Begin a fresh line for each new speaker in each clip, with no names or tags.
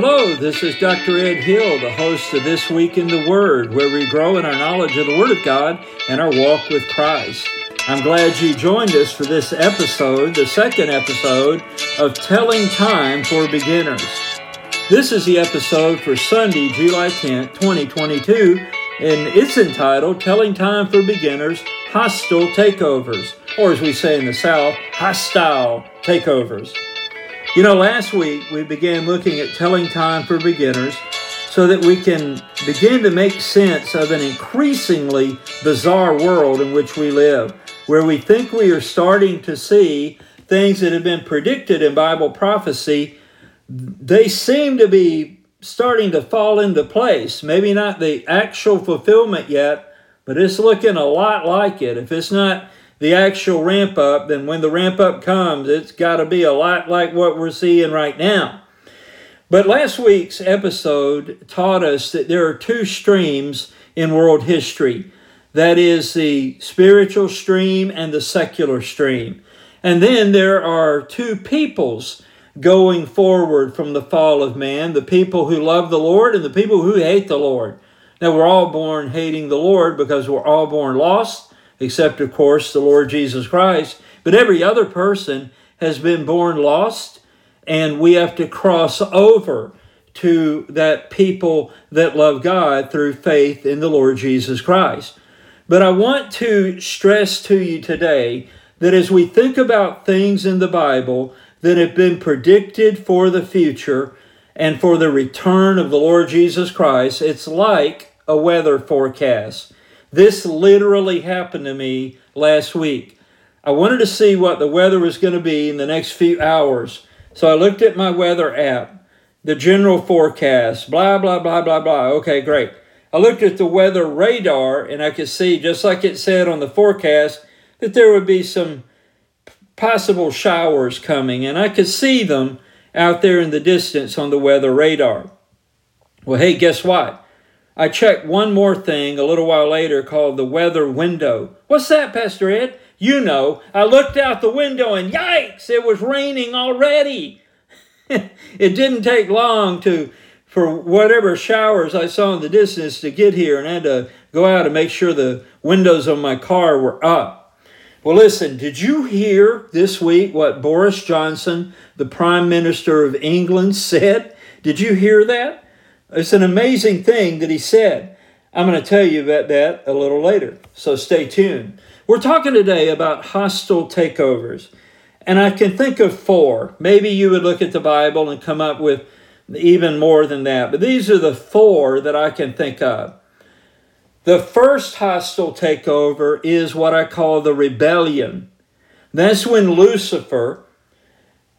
Hello, this is Dr. Ed Hill, the host of This Week in the Word, where we grow in our knowledge of the Word of God and our walk with Christ. I'm glad you joined us for this episode, the second episode of Telling Time for Beginners. This is the episode for Sunday, July 10th, 2022, and it's entitled Telling Time for Beginners Hostile Takeovers, or as we say in the South, Hostile Takeovers. You know, last week we began looking at telling time for beginners so that we can begin to make sense of an increasingly bizarre world in which we live, where we think we are starting to see things that have been predicted in Bible prophecy. They seem to be starting to fall into place. Maybe not the actual fulfillment yet, but it's looking a lot like it. If it's not the actual ramp up, then when the ramp up comes, it's got to be a lot like what we're seeing right now. But last week's episode taught us that there are two streams in world history that is, the spiritual stream and the secular stream. And then there are two peoples going forward from the fall of man the people who love the Lord and the people who hate the Lord. Now, we're all born hating the Lord because we're all born lost except, of course, the Lord Jesus Christ. But every other person has been born lost, and we have to cross over to that people that love God through faith in the Lord Jesus Christ. But I want to stress to you today that as we think about things in the Bible that have been predicted for the future and for the return of the Lord Jesus Christ, it's like a weather forecast. This literally happened to me last week. I wanted to see what the weather was going to be in the next few hours. So I looked at my weather app, the general forecast, blah, blah, blah, blah, blah. Okay, great. I looked at the weather radar and I could see, just like it said on the forecast, that there would be some possible showers coming, and I could see them out there in the distance on the weather radar. Well, hey, guess what? I checked one more thing a little while later called the weather window. What's that, Pastor Ed? You know, I looked out the window and yikes, it was raining already. it didn't take long to for whatever showers I saw in the distance to get here and I had to go out and make sure the windows of my car were up. Well, listen, did you hear this week what Boris Johnson, the Prime Minister of England, said? Did you hear that? It's an amazing thing that he said. I'm going to tell you about that a little later, so stay tuned. We're talking today about hostile takeovers, and I can think of four. Maybe you would look at the Bible and come up with even more than that, but these are the four that I can think of. The first hostile takeover is what I call the rebellion. That's when Lucifer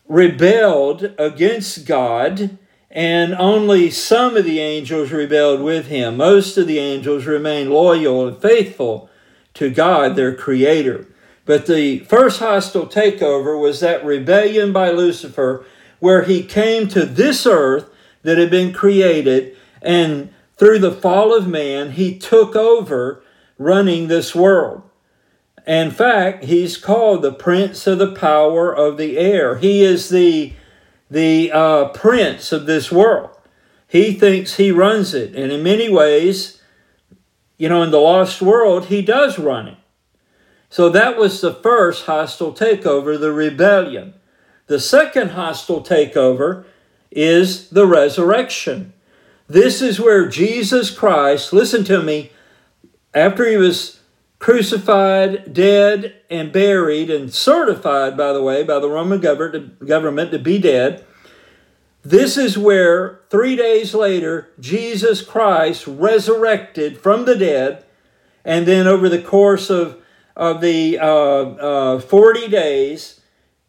rebelled against God and only some of the angels rebelled with him. Most of the angels remained loyal and faithful to God, their creator. But the first hostile takeover was that rebellion by Lucifer, where he came to this earth that had been created, and through the fall of man, he took over running this world. In fact, he's called the prince of the power of the air. He is the the uh, prince of this world. He thinks he runs it. And in many ways, you know, in the lost world, he does run it. So that was the first hostile takeover, the rebellion. The second hostile takeover is the resurrection. This is where Jesus Christ, listen to me, after he was crucified, dead, and buried, and certified, by the way, by the Roman government to be dead. This is where three days later, Jesus Christ resurrected from the dead, and then over the course of, of the uh, uh, 40 days,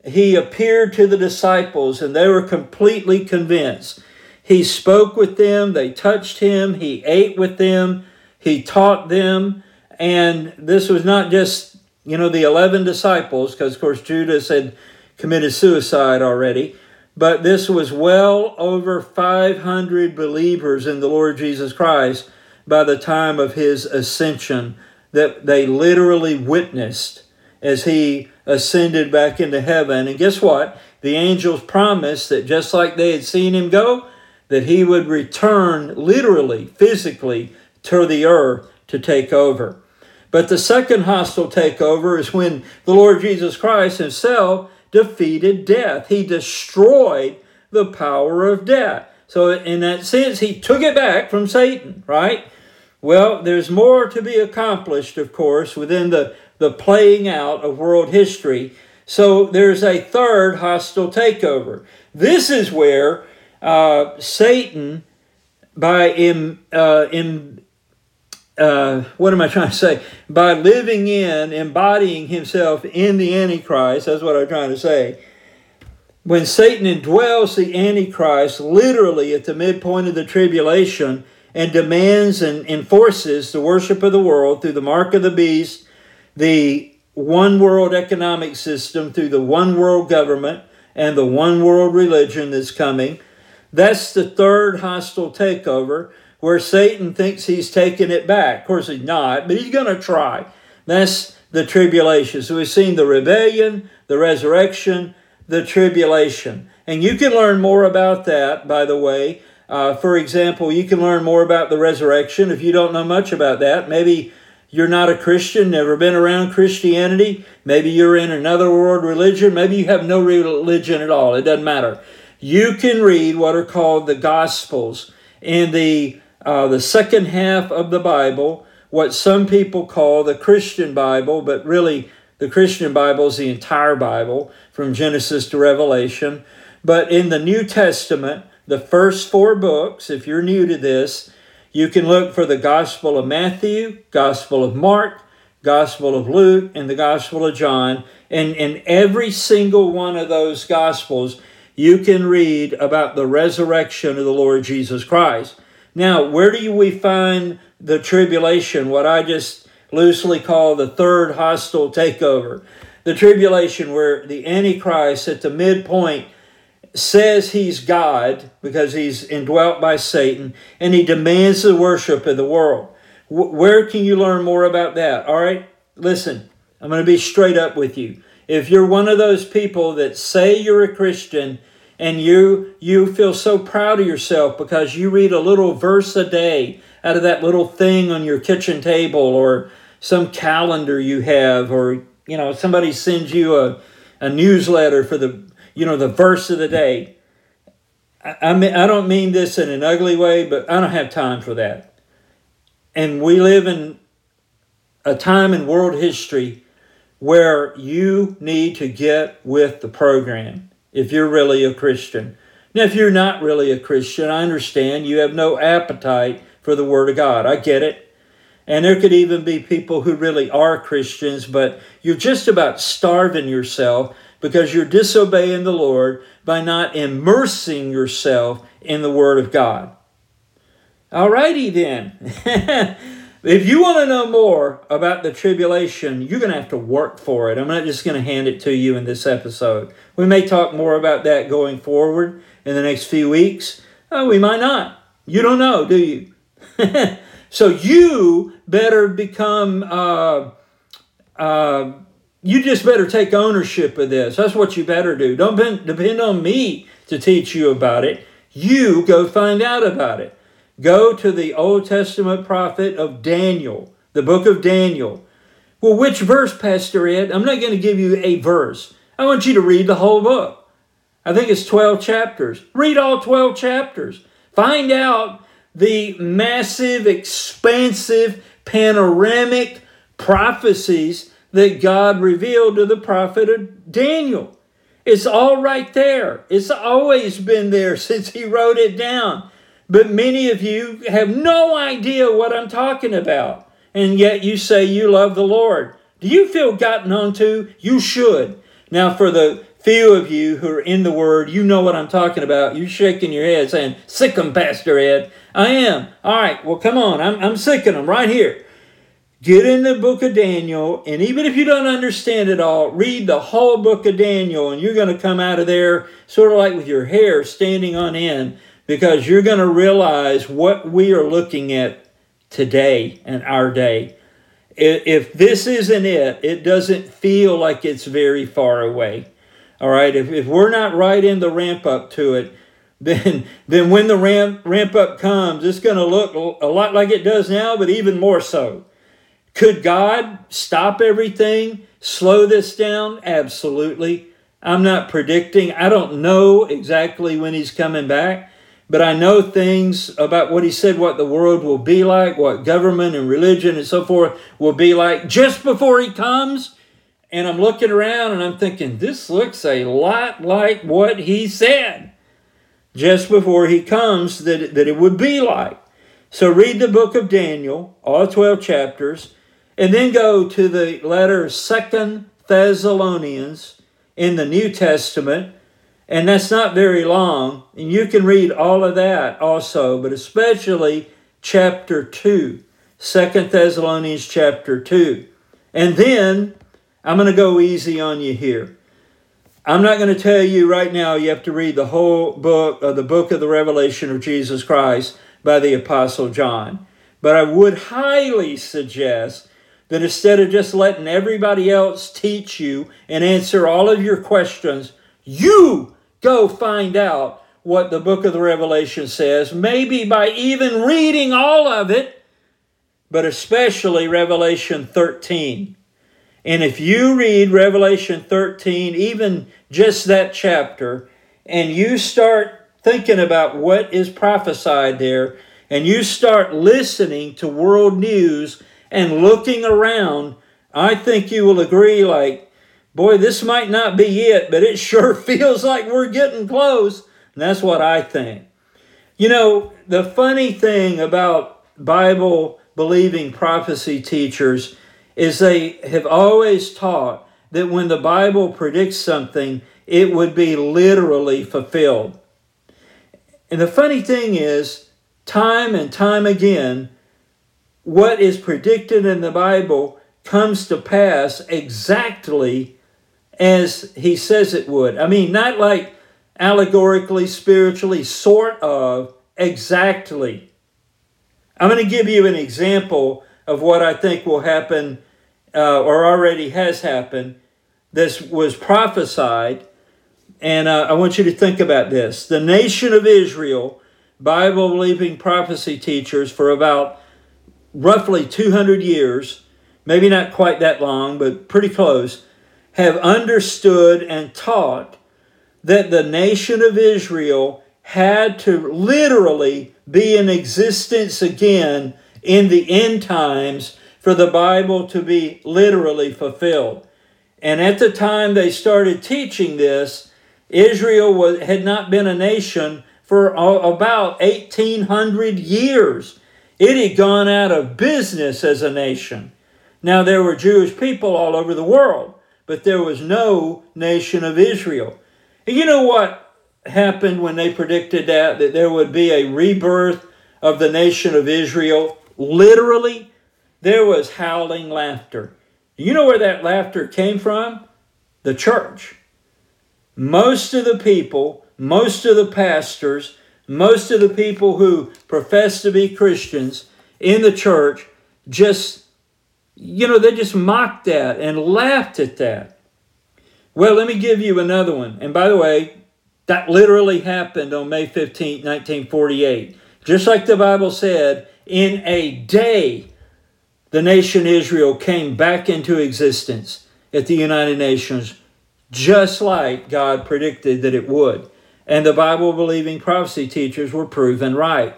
he appeared to the disciples, and they were completely convinced. He spoke with them, they touched him, he ate with them, he taught them. And this was not just, you know, the 11 disciples, because of course Judas had committed suicide already, but this was well over 500 believers in the Lord Jesus Christ by the time of his ascension that they literally witnessed as he ascended back into heaven. And guess what? The angels promised that just like they had seen him go, that he would return literally, physically to the earth to take over. But the second hostile takeover is when the Lord Jesus Christ himself defeated death. He destroyed the power of death. So, in that sense, he took it back from Satan, right? Well, there's more to be accomplished, of course, within the, the playing out of world history. So, there's a third hostile takeover. This is where uh, Satan, by in, uh, in uh, what am I trying to say? By living in, embodying himself in the Antichrist, that's what I'm trying to say. When Satan indwells the Antichrist literally at the midpoint of the tribulation and demands and enforces the worship of the world through the mark of the beast, the one world economic system, through the one world government, and the one world religion that's coming, that's the third hostile takeover where Satan thinks he's taking it back. Of course, he's not, but he's going to try. That's the tribulation. So we've seen the rebellion, the resurrection, the tribulation. And you can learn more about that, by the way. Uh, for example, you can learn more about the resurrection if you don't know much about that. Maybe you're not a Christian, never been around Christianity. Maybe you're in another world religion. Maybe you have no religion at all. It doesn't matter. You can read what are called the Gospels in the uh, the second half of the Bible, what some people call the Christian Bible, but really the Christian Bible is the entire Bible from Genesis to Revelation. But in the New Testament, the first four books, if you're new to this, you can look for the Gospel of Matthew, Gospel of Mark, Gospel of Luke, and the Gospel of John. And in every single one of those Gospels, you can read about the resurrection of the Lord Jesus Christ. Now, where do we find the tribulation, what I just loosely call the third hostile takeover? The tribulation where the Antichrist at the midpoint says he's God because he's indwelt by Satan and he demands the worship of the world. Where can you learn more about that? All right, listen, I'm going to be straight up with you. If you're one of those people that say you're a Christian and you you feel so proud of yourself because you read a little verse a day out of that little thing on your kitchen table or some calendar you have or you know somebody sends you a, a newsletter for the you know the verse of the day. I, I mean I don't mean this in an ugly way but I don't have time for that. And we live in a time in world history where you need to get with the program if you're really a Christian. Now, if you're not really a Christian, I understand you have no appetite for the Word of God. I get it. And there could even be people who really are Christians, but you're just about starving yourself because you're disobeying the Lord by not immersing yourself in the Word of God. Alrighty then. If you want to know more about the tribulation, you're going to have to work for it. I'm not just going to hand it to you in this episode. We may talk more about that going forward in the next few weeks. Oh, we might not. You don't know, do you? so you better become, uh, uh, you just better take ownership of this. That's what you better do. Don't depend on me to teach you about it. You go find out about it. Go to the Old Testament prophet of Daniel, the book of Daniel. Well, which verse, Pastor Ed? I'm not going to give you a verse. I want you to read the whole book. I think it's 12 chapters. Read all 12 chapters. Find out the massive, expansive, panoramic prophecies that God revealed to the prophet of Daniel. It's all right there. It's always been there since he wrote it down. But many of you have no idea what I'm talking about. And yet you say you love the Lord. Do you feel gotten onto? You should. Now, for the few of you who are in the Word, you know what I'm talking about. You're shaking your head saying, Sick 'em, Pastor Ed. I am. All right, well, come on. I'm, I'm sick of them right here. Get in the book of Daniel, and even if you don't understand it all, read the whole book of Daniel, and you're going to come out of there sort of like with your hair standing on end because you're going to realize what we are looking at today and our day. If this isn't it, it doesn't feel like it's very far away. All right, if, if we're not right in the ramp up to it, then then when the ramp ramp up comes, it's going to look a lot like it does now, but even more so. Could God stop everything, slow this down? Absolutely. I'm not predicting. I don't know exactly when he's coming back, but I know things about what he said, what the world will be like, what government and religion and so forth will be like just before he comes. And I'm looking around and I'm thinking, this looks a lot like what he said just before he comes that, that it would be like. So read the book of Daniel, all 12 chapters, and then go to the letter Second Thessalonians in the New Testament, and that's not very long. And you can read all of that also, but especially chapter 2, Second Thessalonians chapter 2. And then I'm going to go easy on you here. I'm not going to tell you right now you have to read the whole book of the book of the Revelation of Jesus Christ by the Apostle John. But I would highly suggest that instead of just letting everybody else teach you and answer all of your questions, you go find out what the book of the Revelation says, maybe by even reading all of it, but especially Revelation 13. And if you read Revelation 13, even just that chapter, and you start thinking about what is prophesied there, and you start listening to world news and looking around, I think you will agree like, boy, this might not be it, but it sure feels like we're getting close. And that's what I think. You know, the funny thing about Bible believing prophecy teachers is they have always taught that when the Bible predicts something, it would be literally fulfilled. And the funny thing is, time and time again, what is predicted in the Bible comes to pass exactly as he says it would. I mean, not like allegorically, spiritually, sort of, exactly. I'm going to give you an example of what I think will happen uh, or already has happened. This was prophesied, and uh, I want you to think about this. The nation of Israel, Bible believing prophecy teachers for about roughly 200 years, maybe not quite that long, but pretty close, have understood and taught that the nation of Israel had to literally be in existence again in the end times for the Bible to be literally fulfilled. And at the time they started teaching this, Israel was, had not been a nation for about 1800 years. It had gone out of business as a nation. Now, there were Jewish people all over the world, but there was no nation of Israel. And you know what happened when they predicted that? That there would be a rebirth of the nation of Israel? Literally, there was howling laughter. You know where that laughter came from? The church. Most of the people, most of the pastors, most of the people who profess to be Christians in the church just, you know, they just mocked that and laughed at that. Well, let me give you another one. And by the way, that literally happened on May 15, 1948. Just like the Bible said, in a day the nation Israel came back into existence at the United Nations just like God predicted that it would. And the Bible believing prophecy teachers were proven right.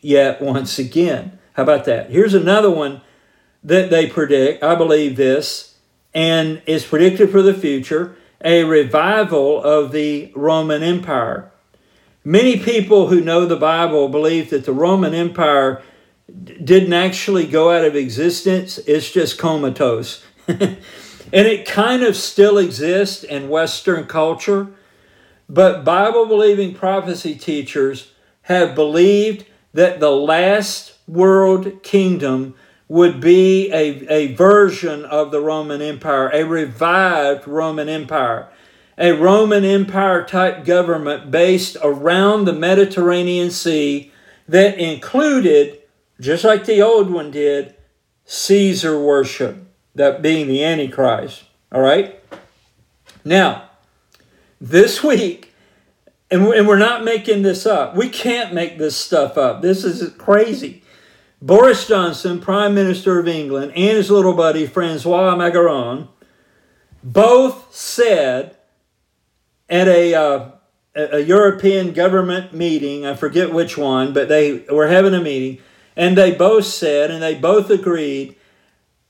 Yet, once again, how about that? Here's another one that they predict. I believe this, and is predicted for the future a revival of the Roman Empire. Many people who know the Bible believe that the Roman Empire didn't actually go out of existence, it's just comatose. and it kind of still exists in Western culture, but Bible believing prophecy teachers have believed that the last world kingdom would be a, a version of the Roman Empire, a revived Roman Empire, a Roman Empire type government based around the Mediterranean Sea that included just like the old one did, Caesar worship, that being the Antichrist. All right? Now, this week, And we're not making this up. We can't make this stuff up. This is crazy. Boris Johnson, Prime Minister of England, and his little buddy Francois Mazarin both said at a, uh, a European government meeting, I forget which one, but they were having a meeting, and they both said, and they both agreed,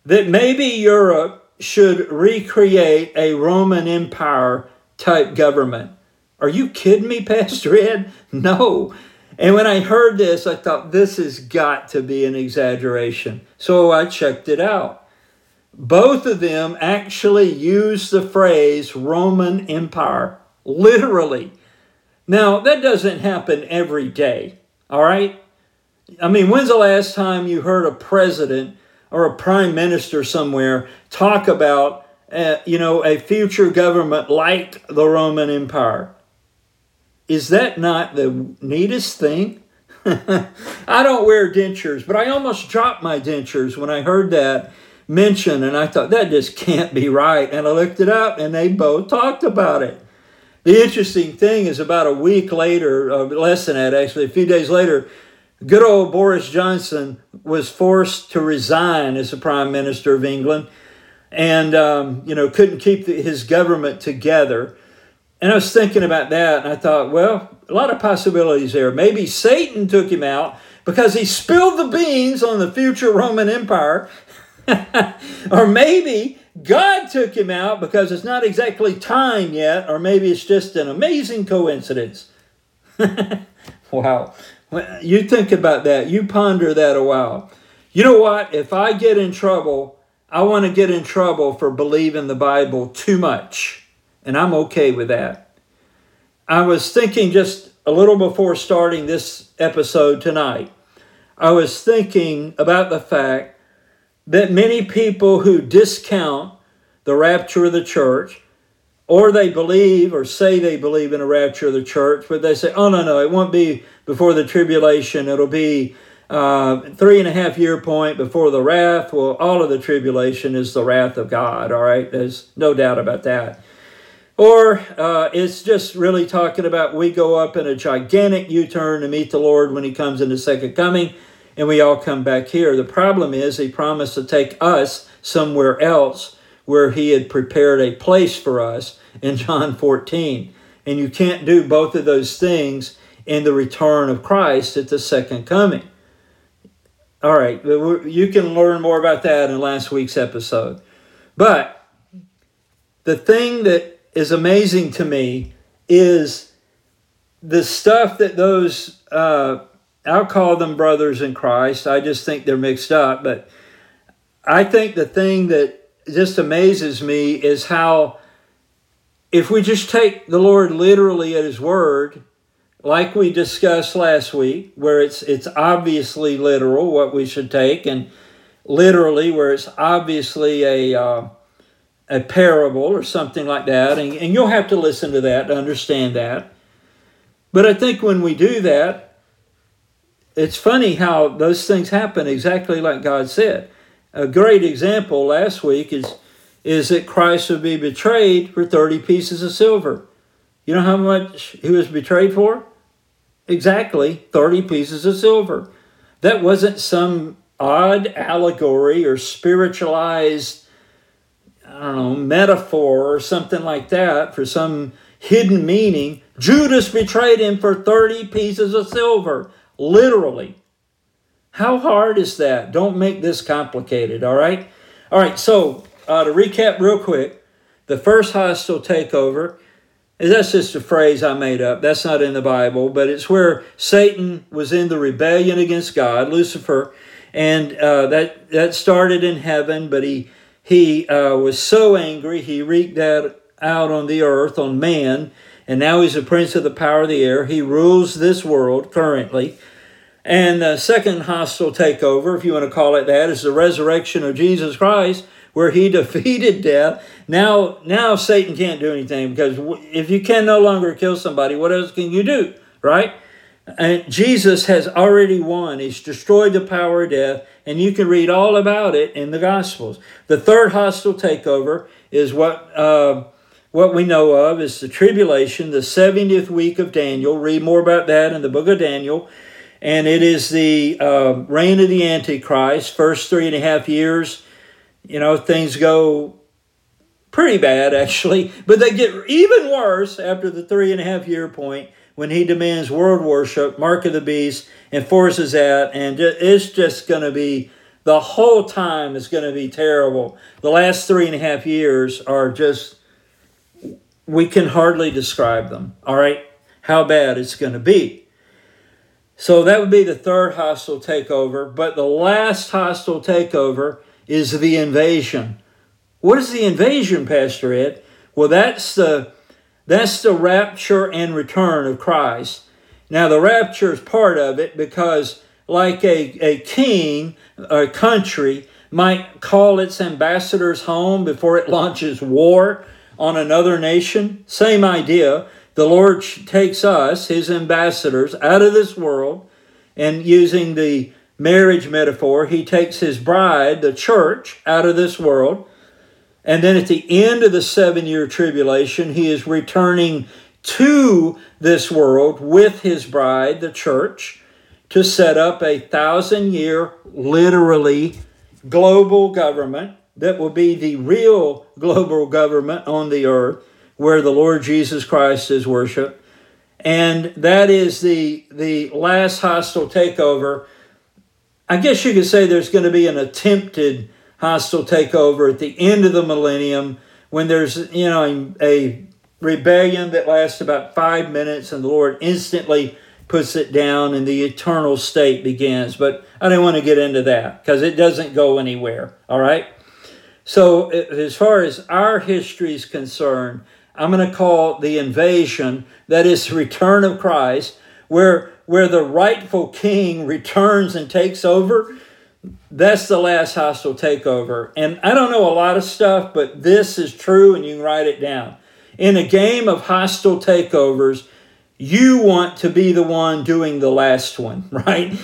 that maybe Europe should recreate a Roman Empire type government. Are you kidding me, Pastor Ed? No. And when I heard this, I thought this has got to be an exaggeration. So I checked it out. Both of them actually use the phrase Roman Empire, literally. Now, that doesn't happen every day, all right? I mean, when's the last time you heard a president or a prime minister somewhere talk about, uh, you know, a future government like the Roman Empire? Is that not the neatest thing? I don't wear dentures, but I almost dropped my dentures when I heard that mentioned, and I thought that just can't be right. And I looked it up, and they both talked about it. The interesting thing is, about a week later, uh, less than that actually, a few days later, good old Boris Johnson was forced to resign as the Prime Minister of England, and um, you know couldn't keep the, his government together. And I was thinking about that, and I thought, well, a lot of possibilities there. Maybe Satan took him out because he spilled the beans on the future Roman Empire. or maybe God took him out because it's not exactly time yet, or maybe it's just an amazing coincidence. wow. You think about that. You ponder that a while. You know what? If I get in trouble, I want to get in trouble for believing the Bible too much and I'm okay with that. I was thinking just a little before starting this episode tonight, I was thinking about the fact that many people who discount the rapture of the church, or they believe or say they believe in a rapture of the church, but they say, oh, no, no, it won't be before the tribulation. It'll be uh, three and a half year point before the wrath. Well, all of the tribulation is the wrath of God, all right? There's no doubt about that. Or uh, it's just really talking about we go up in a gigantic U turn to meet the Lord when He comes in the second coming, and we all come back here. The problem is He promised to take us somewhere else where He had prepared a place for us in John 14. And you can't do both of those things in the return of Christ at the second coming. All right, you can learn more about that in last week's episode. But the thing that is amazing to me is the stuff that those uh, I'll call them brothers in Christ. I just think they're mixed up, but I think the thing that just amazes me is how if we just take the Lord literally at his word, like we discussed last week, where it's it's obviously literal what we should take, and literally where it's obviously a uh, a parable or something like that, and, and you'll have to listen to that to understand that. But I think when we do that, it's funny how those things happen exactly like God said. A great example last week is, is that Christ would be betrayed for 30 pieces of silver. You know how much he was betrayed for? Exactly 30 pieces of silver. That wasn't some odd allegory or spiritualized I don't know, metaphor or something like that for some hidden meaning. Judas betrayed him for 30 pieces of silver, literally. How hard is that? Don't make this complicated, all right? All right, so uh, to recap real quick, the first hostile takeover, that's just a phrase I made up. That's not in the Bible, but it's where Satan was in the rebellion against God, Lucifer, and uh, that, that started in heaven, but he he uh, was so angry, he wreaked that out on the earth, on man, and now he's a prince of the power of the air. He rules this world currently. And the second hostile takeover, if you want to call it that, is the resurrection of Jesus Christ, where he defeated death. Now, now Satan can't do anything because if you can no longer kill somebody, what else can you do, right? And Jesus has already won. He's destroyed the power of death, and you can read all about it in the Gospels. The third hostile takeover is what uh, what we know of is the tribulation, the 70th week of Daniel. Read more about that in the book of Daniel. And it is the uh, reign of the Antichrist, first three and a half years. You know, things go pretty bad, actually, but they get even worse after the three and a half year point when he demands world worship, mark of the beast, and forces that. And it's just going to be the whole time is going to be terrible. The last three and a half years are just, we can hardly describe them, all right? How bad it's going to be. So that would be the third hostile takeover. But the last hostile takeover is the invasion. What is the invasion, Pastor Ed? Well, that's the that's the rapture and return of Christ. Now, the rapture is part of it because, like a, a king a country might call its ambassadors home before it launches war on another nation. Same idea. The Lord takes us, his ambassadors, out of this world, and using the marriage metaphor, he takes his bride, the church, out of this world. And then at the end of the seven year tribulation, he is returning to this world with his bride, the church to set up a thousand year, literally, global government that will be the real global government on the earth where the Lord Jesus Christ is worshiped. And that is the, the last hostile takeover. I guess you could say there's going to be an attempted hostile takeover at the end of the millennium when there's, you know, a rebellion that lasts about five minutes and the Lord instantly puts it down and the eternal state begins. But I don't want to get into that because it doesn't go anywhere. All right? So, as far as our history is concerned, I'm going to call the invasion, that is the return of Christ, where, where the rightful king returns and takes over. That's the last hostile takeover. And I don't know a lot of stuff, but this is true and you can write it down. In a game of hostile takeovers, you want to be the one doing the last one, right?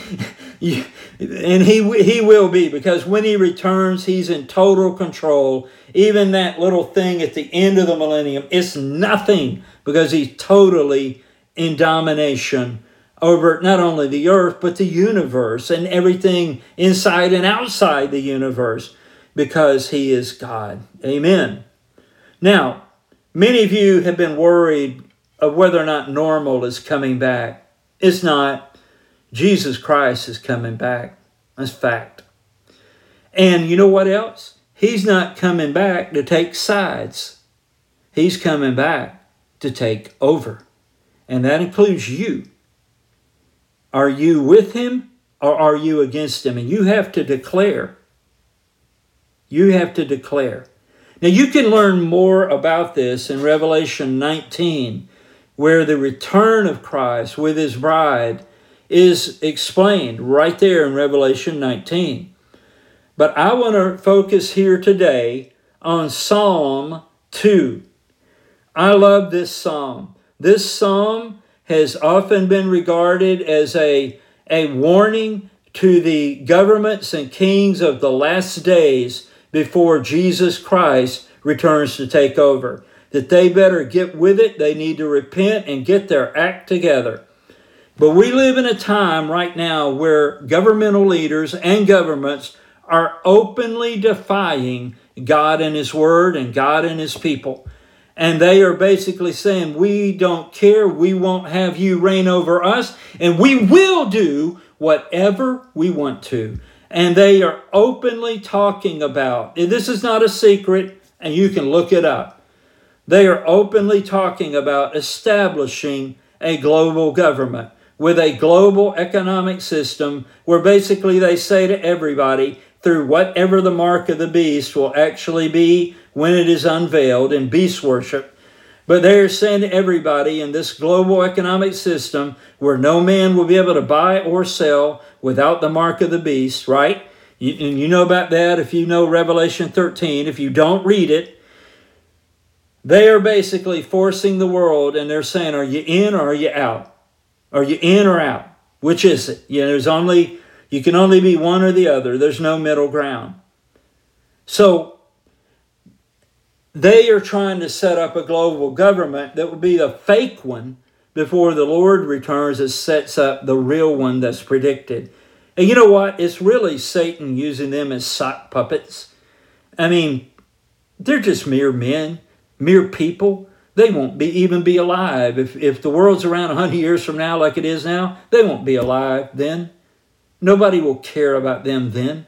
and he he will be because when he returns, he's in total control. Even that little thing at the end of the millennium, it's nothing because he's totally in domination over not only the earth but the universe and everything inside and outside the universe because he is God. Amen. Now, many of you have been worried of whether or not normal is coming back. It's not. Jesus Christ is coming back. That's fact. And you know what else? He's not coming back to take sides. He's coming back to take over. And that includes you. Are you with him or are you against him? And you have to declare. You have to declare. Now, you can learn more about this in Revelation 19 where the return of Christ with his bride is explained right there in Revelation 19. But I want to focus here today on Psalm 2. I love this psalm. This psalm has often been regarded as a, a warning to the governments and kings of the last days before Jesus Christ returns to take over that they better get with it. They need to repent and get their act together. But we live in a time right now where governmental leaders and governments are openly defying God and His Word and God and His people. And they are basically saying, We don't care. We won't have you reign over us. And we will do whatever we want to. And they are openly talking about this is not a secret, and you can look it up. They are openly talking about establishing a global government with a global economic system where basically they say to everybody, through whatever the mark of the beast will actually be when it is unveiled in beast worship. But they're saying to everybody in this global economic system where no man will be able to buy or sell without the mark of the beast, right? You, and you know about that if you know Revelation 13. If you don't read it, they are basically forcing the world and they're saying, Are you in or are you out? Are you in or out? Which is it? You know, there's only, you can only be one or the other. There's no middle ground. So, They are trying to set up a global government that will be the fake one before the Lord returns and sets up the real one that's predicted. And you know what? It's really Satan using them as sock puppets. I mean, they're just mere men, mere people. They won't be even be alive. If, if the world's around 100 years from now like it is now, they won't be alive then. Nobody will care about them then.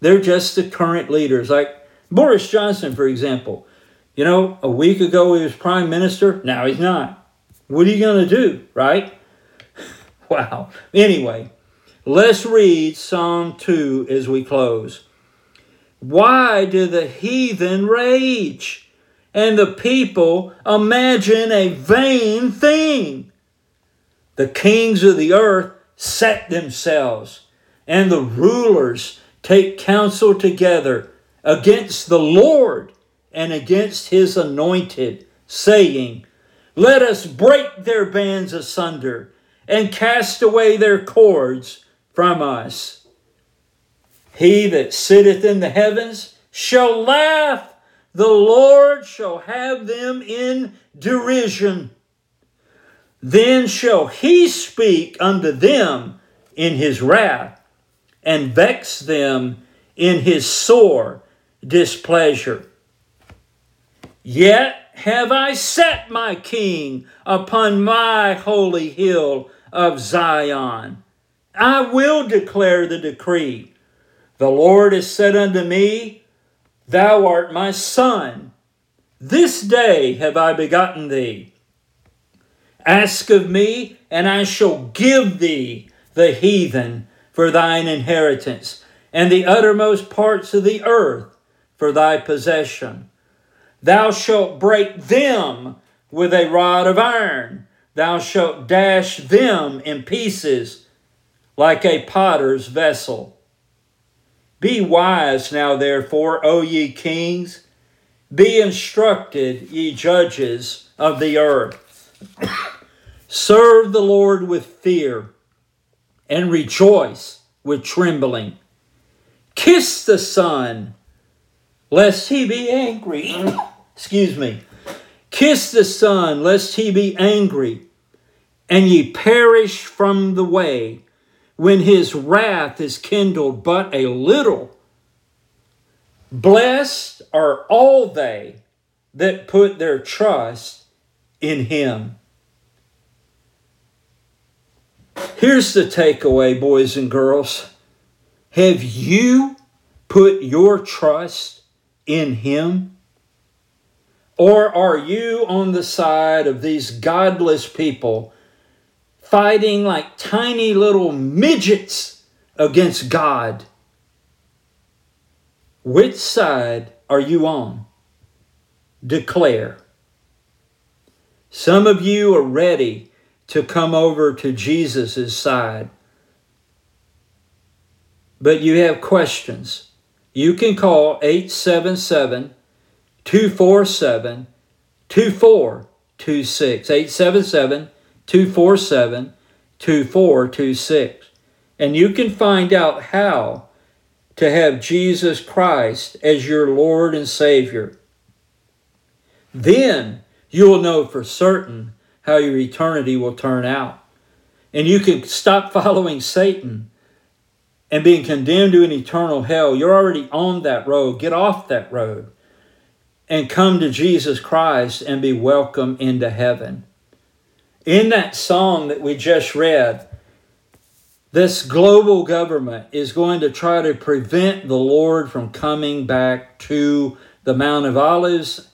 They're just the current leaders. Like Boris Johnson, for example. You know, a week ago he was prime minister. Now he's not. What are you going to do, right? wow. Anyway, let's read Psalm 2 as we close. Why do the heathen rage and the people imagine a vain thing? The kings of the earth set themselves, and the rulers take counsel together against the Lord and against his anointed, saying, Let us break their bands asunder and cast away their cords from us. He that sitteth in the heavens shall laugh, the Lord shall have them in derision. Then shall he speak unto them in his wrath, and vex them in his sore displeasure. Yet have I set my king upon my holy hill of Zion. I will declare the decree. The Lord has said unto me, Thou art my son. This day have I begotten thee. Ask of me, and I shall give thee the heathen for thine inheritance, and the uttermost parts of the earth for thy possession. Thou shalt break them with a rod of iron. Thou shalt dash them in pieces like a potter's vessel. Be wise now, therefore, O ye kings. Be instructed, ye judges of the earth. Serve the Lord with fear and rejoice with trembling. Kiss the Son, lest he be angry. Excuse me. Kiss the Son, lest he be angry, and ye perish from the way when his wrath is kindled but a little. Blessed are all they that put their trust in him. Here's the takeaway, boys and girls. Have you put your trust in him? Or are you on the side of these godless people fighting like tiny little midgets against God. Which side are you on? Declare. Some of you are ready to come over to Jesus' side, but you have questions. You can call 877 247 2426. 877 247 2426. And you can find out how to have Jesus Christ as your Lord and Savior. Then you'll know for certain how your eternity will turn out. And you can stop following Satan and being condemned to an eternal hell. You're already on that road. Get off that road and come to Jesus Christ and be welcome into heaven. In that song that we just read, this global government is going to try to prevent the Lord from coming back to the Mount of Olives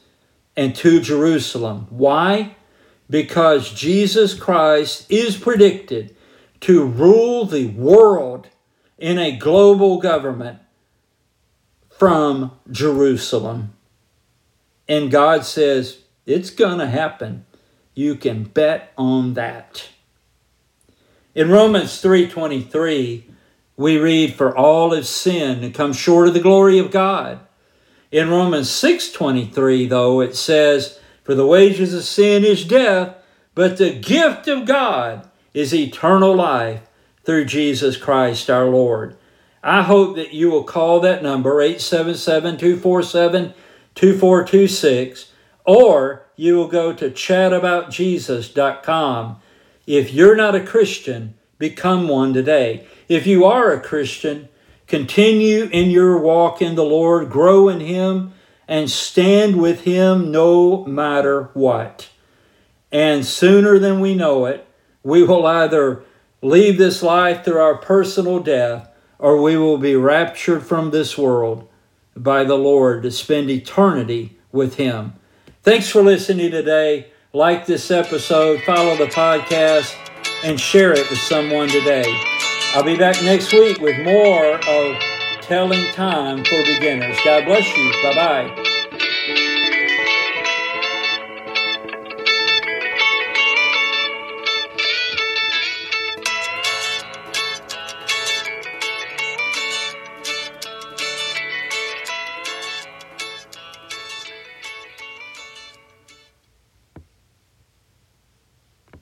and to Jerusalem. Why? Because Jesus Christ is predicted to rule the world in a global government from Jerusalem. And God says, it's going to happen. You can bet on that. In Romans 3:23, we read for all have sinned and come short of the glory of God. In Romans 6:23 though it says for the wages of sin is death, but the gift of God is eternal life through Jesus Christ our Lord. I hope that you will call that number 877 247 2426, or you will go to chataboutjesus.com. If you're not a Christian, become one today. If you are a Christian, continue in your walk in the Lord, grow in Him, and stand with Him no matter what. And sooner than we know it, we will either leave this life through our personal death or we will be raptured from this world by the Lord to spend eternity with Him. Thanks for listening today. Like this episode, follow the podcast, and share it with someone today. I'll be back next week with more of Telling Time for Beginners. God bless you. Bye bye.